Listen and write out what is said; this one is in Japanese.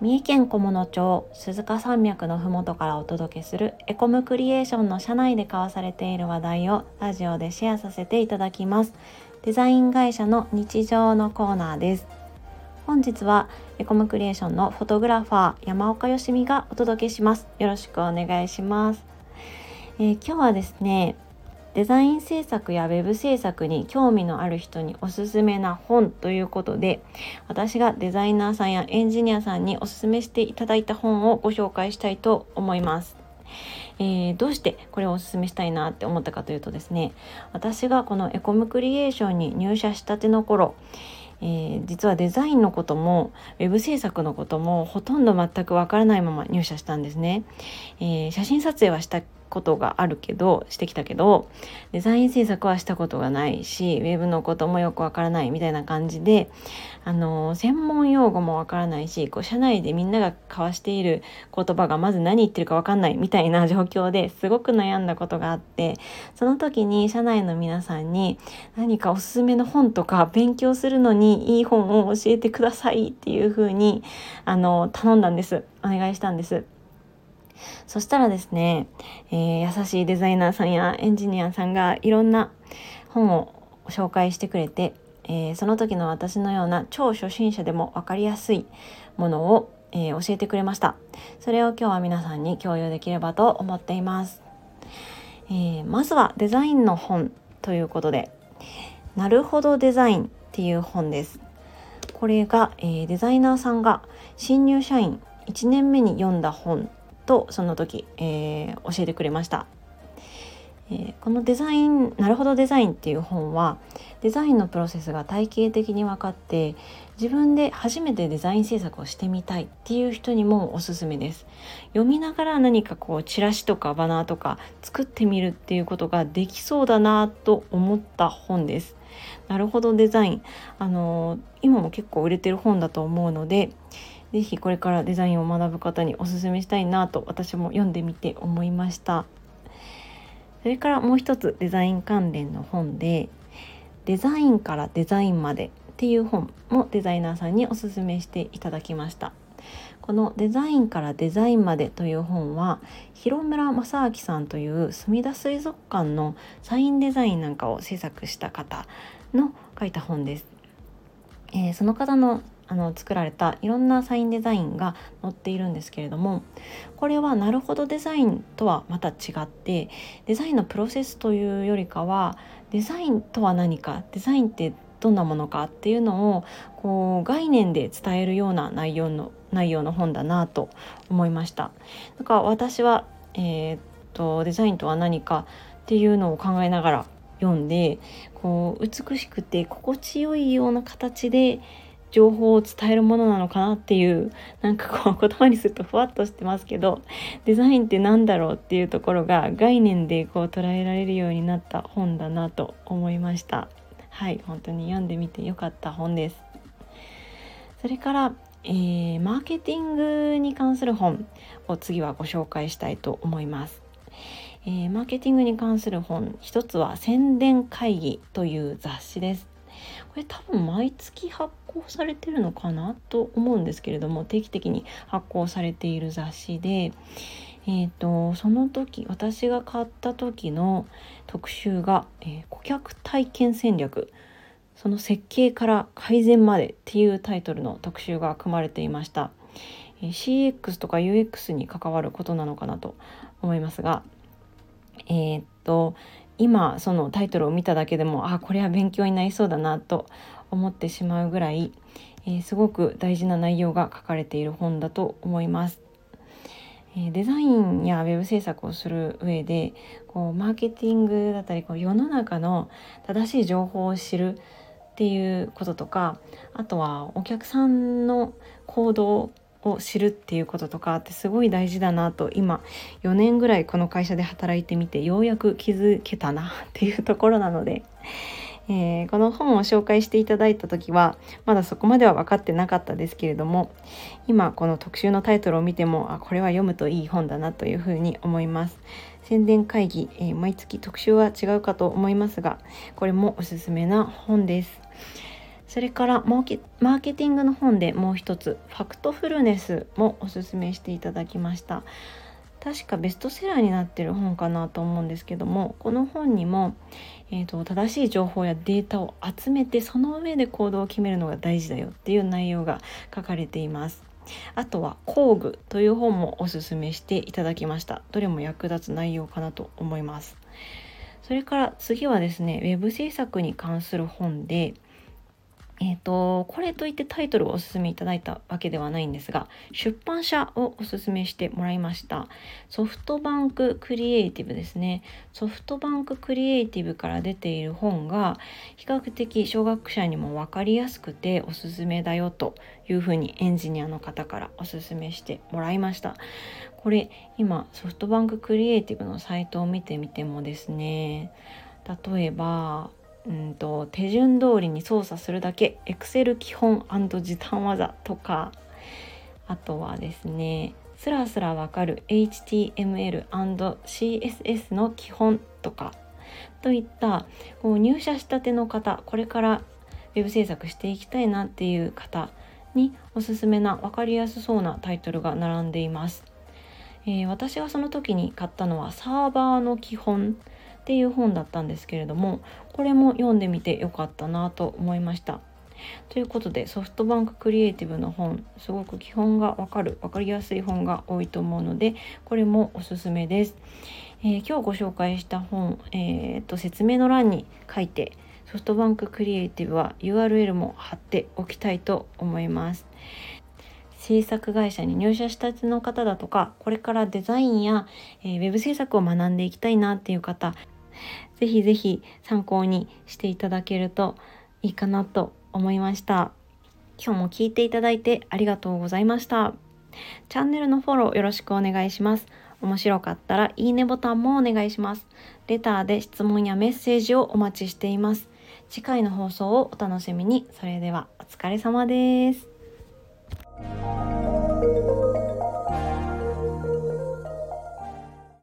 三重県菰野町鈴鹿山脈のふもとからお届けするエコムクリエーションの社内で交わされている話題をラジオでシェアさせていただきます。デザイン会社の日常のコーナーです。本日はエコムクリエーションのフォトグラファー山岡よしみがお届けします。よろしくお願いします、えー、今日はですねデザイン制作や web 制作に興味のある人におすすめな本ということで私がデザイナーさんやエンジニアさんにおすすめしていただいた本をご紹介したいと思います。えー、どうしてこれをおすすめしたいなって思ったかというとですね私がこのエコムクリエーションに入社したての頃えー、実はデザインのこともウェブ制作のこともほとんど全くわからないまま入社したんですね、えー、写真撮影はしたことがあるけどしてきたけどデザイン制作はしたことがないしウェブのこともよくわからないみたいな感じであの専門用語もわからないしこう社内でみんなが交わしている言葉がまず何言ってるかわかんないみたいな状況ですごく悩んだことがあってその時に社内の皆さんに何かおすすめの本とか勉強するのにいい本を教えてくださいっていうふうにあの頼んだんですお願いしたんです。そしたらですね、えー、優しいデザイナーさんやエンジニアさんがいろんな本を紹介してくれて、えー、その時の私のような超初心者でも分かりやすいものを、えー、教えてくれました。それを今日は皆さんに共有できればと思っています、えまずはデザインの本ということでなるほどデザインっていう本です。これが、えデザイナーさんが新入社員1年目に読んだ本とその時、えー、教えてくれました。えー、このデザイン「なるほどデザイン」っていう本はデザインのプロセスが体系的に分かって自分で初めてデザイン制作をしてみたいっていう人にもおすすめです。読みながら何かこうチラシとかバナーとか作ってみるっていうことができそうだなと思った本です。なるほどデザイン。あのー、今も結構売れてる本だと思うので是非これからデザインを学ぶ方におすすめしたいなと私も読んでみて思いましたそれからもう一つデザイン関連の本で「デザインからデザインまで」っていう本もデザイナーさんにおすすめしていただきましたこの「デザインからデザインまで」という本は広村正明さんという墨田水族館のサインデザインなんかを制作した方の書いた本です。えー、その方のあの作られたいろんなサインデザインが載っているんですけれどもこれはなるほどデザインとはまた違ってデザインのプロセスというよりかはデザインとは何かデザインってどんなものかっていうのをこう概念で伝えるような内容の内容の本だなと思いました。だか私は、えー、っとデザインとは何かっていうのを考えながら読んでこう美しくて心地よいような形で情報を伝えるものなのかなっていうなんかこう言葉にするとふわっとしてますけどデザインって何だろうっていうところが概念でこう捉えられるようになった本だなと思いました。はい本当に読んでみてよかった本です。それから、えー、マーケティングに関する本を次はご紹介したいと思います。えー、マーケティングに関する本一つは宣伝会議という雑誌です。これ多分毎月発行されてるのかなと思うんですけれども定期的に発行されている雑誌で、えーと、その時私が買った時の特集が、えー、顧客体験戦略その設計から改善までっていうタイトルの特集が組まれていました。CX とか UX に関わることなのかなと思いますがえー、っと今そのタイトルを見ただけでもあこれは勉強になりそうだなと思ってしまうぐらい、えー、すごく大事な内容が書かれている本だと思います。えデザインやウェブ制作をする上でこうマーケティングだったりこう世の中の正しい情報を知るっていうこととかあとはお客さんの行動を知るっていうこととかってすごい大事だなと今4年ぐらいこの会社で働いてみてようやく気づけたなっていうところなので、えー、この本を紹介していただいた時はまだそこまでは分かってなかったですけれども今この特集のタイトルを見てもあこれは読むといい本だなというふうに思います。宣伝会議、えー、毎月特集は違うかと思いますがこれもおすすめな本です。それからマーケマーケティングの本でもう一つファクトフルネスもおすすめしていただきました。確かベストセラーになってる本かなと思うんですけどもこの本にも、えーと、正しい情報やデータを集めてその上で行動を決めるのが大事だよっていう内容が書かれています。あとは工具という本もおすすめしていただきました。どれも役立つ内容かなと思います。それから次はですねウェブ制作に関する本でえーと、これといってタイトルをおすすめいただいたわけではないんですが出版社をおすすめしてもらいました。ソフトバンククリエイティブですね。ソフトバンククリエイティブから出ている本が比較的小学者にも分かりやすくておすすめだよというふうにエンジニアの方からおすすめしてもらいました。これ今ソフトバンククリエイティブのサイトを見てみてもですね例えばうんと手順通りに操作するだけ Excel 基本時短技とかあとはですねスラスラわかる HTML&CSS の基本とかといったこう入社したての方これからウェブ制作していきたいなっていう方におすすめな分かりやすそうなタイトルが並んでいます。えー、私がその時に買ったのはサーバーの基本っていう本だったんですけれどもこれも読んでみてよかったなと思いました。ということでソフトバンククリエイティブの本すごく基本がわかる分かりやすい本が多いと思うのでこれもおすすめです。えー、今日ご紹介した本、えー、と説明の欄に書いてソフトバンククリエイティブは URL も貼っておきたいと思います。制作会社に入社したての方だとかこれからデザインや、えー、ウェブ制作を学んでいきたいなっていう方ぜひぜひ参考にしていただけるといいかなと思いました。今日も聞いていただいてありがとうございました。チャンネルのフォローよろしくお願いします。面白かったらいいねボタンもお願いします。レターで質問やメッセージをお待ちしています。次回の放送をお楽しみに。それではお疲れ様です。